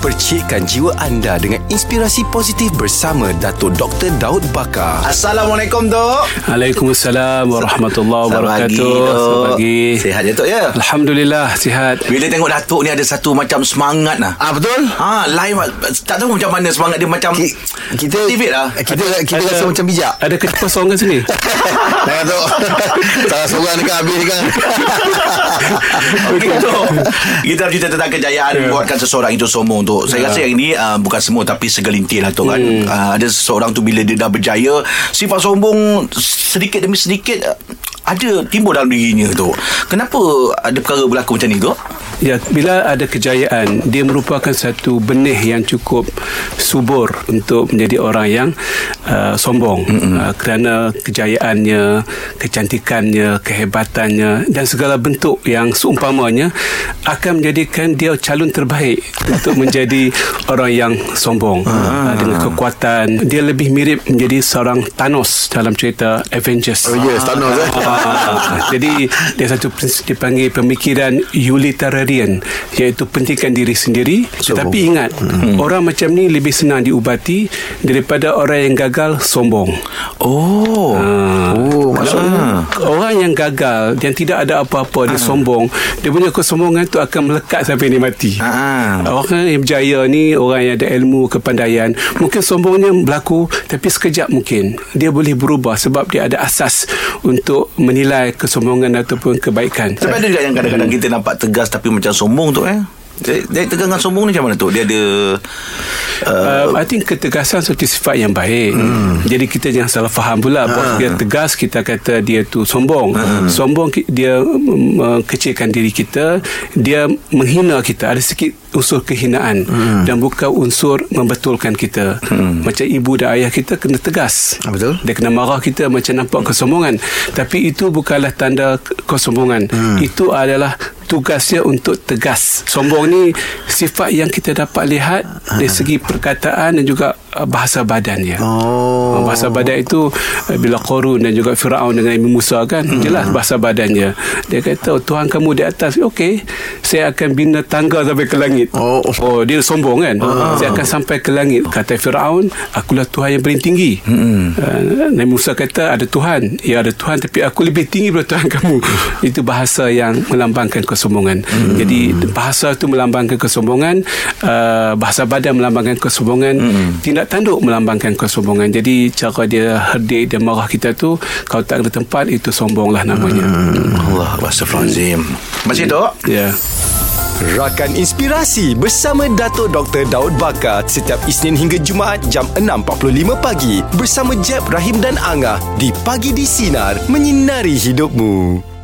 Percikkan jiwa anda dengan inspirasi positif bersama Dato' Dr. Daud Bakar. Assalamualaikum Dok Waalaikumsalam warahmatullahi Selamat pagi, wabarakatuh. Selamat pagi. Sihat je Tok ya Alhamdulillah sihat. Bila tengok Datuk ni ada satu macam semangat lah Ah betul? Ha, lain tak tahu macam mana semangat dia macam Ki- kita motivate lah. Kita kita rasa macam bijak. Ada kekosongan sini. Jangan tu. Salah seorang dekat habis kan. Okey Tok Kita bercerita tentang kejayaan Buatkan seseorang itu sombong Tok Saya rasa yang ini uh, Bukan semua Tapi segelintir lah Tok kan. Uh, Ada seseorang tu Bila dia dah berjaya Sifat sombong Sedikit demi sedikit uh, ada timbul dalam dirinya tu. Kenapa ada perkara berlaku macam ni tu? Ya, bila ada kejayaan, dia merupakan satu benih yang cukup subur untuk menjadi orang yang uh, sombong uh, kerana kejayaannya, kecantikannya, kehebatannya dan segala bentuk yang seumpamanya akan menjadikan dia calon terbaik untuk menjadi orang yang sombong uh, dengan kekuatan. Dia lebih mirip menjadi seorang Thanos dalam cerita Avengers. Oh yes, Thanos eh. Ah, jadi dia satu prinsip dipanggil pemikiran utilitarian iaitu pentingkan diri sendiri tetapi ingat orang macam ni lebih senang diubati daripada orang yang gagal sombong Oh. Ah. Oh, maksudnya. orang yang gagal yang tidak ada apa-apa dia sombong dia punya kesombongan tu akan melekat sampai dia mati Ah. Orang yang berjaya ni Orang yang ada ilmu Kepandaian Mungkin sombongnya berlaku Tapi sekejap mungkin Dia boleh berubah Sebab dia ada asas Untuk menilai kesombongan Ataupun kebaikan Tapi ada juga yang kadang-kadang kita nampak tegas tapi macam sombong tu eh. Dia, dengan sombong ni macam mana tu? Dia ada uh, Uh, I think ketegasan satu sifat yang baik. Hmm. Jadi kita jangan salah faham pula. Ha. Dia tegas kita kata dia tu sombong. Ha. Sombong dia um, kecilkan diri kita, dia menghina kita. Ada sikit unsur kehinaan hmm. dan bukan unsur membetulkan kita. Hmm. Macam ibu dan ayah kita kena tegas. Ah, betul. Dia kena marah kita macam nampak kesombongan. Tapi itu bukanlah tanda ke- kesombongan. Hmm. Itu adalah tugasnya untuk tegas. Sombong ni sifat yang kita dapat lihat dari segi perkataan dan juga uh, bahasa badan dia. Oh. Uh, Bahasa badan itu uh, bila Qarun dan juga Firaun dengan Nabi Musa kan Hmm. jelas bahasa badannya. Dia kata oh, Tuhan kamu di atas. Okey, saya akan bina tangga sampai ke langit. Oh. oh dia sombong kan. Saya akan sampai ke langit. Kata Firaun, akulah Tuhan yang paling tinggi. Hmm. Uh, Nabi Musa kata ada Tuhan. Ya ada Tuhan tapi aku lebih tinggi daripada Tuhan kamu. itu bahasa yang melambangkan kesombongan. Hmm. Jadi bahasa itu melambangkan kesombongan, uh, bahasa badan melambangkan kesombongan, tindak tanduk melambangkan kesombongan. Jadi cara dia herdik dia marah kita tu kalau tak ada tempat itu sombonglah namanya. Allah Astagfirullahaladzim Masih Tok? Ya. Rakan Inspirasi bersama Dato' Dr. Daud Bakar setiap Isnin hingga Jumaat jam 6.45 pagi bersama Jeb, Rahim dan Angah di Pagi di Sinar menyinari hidupmu.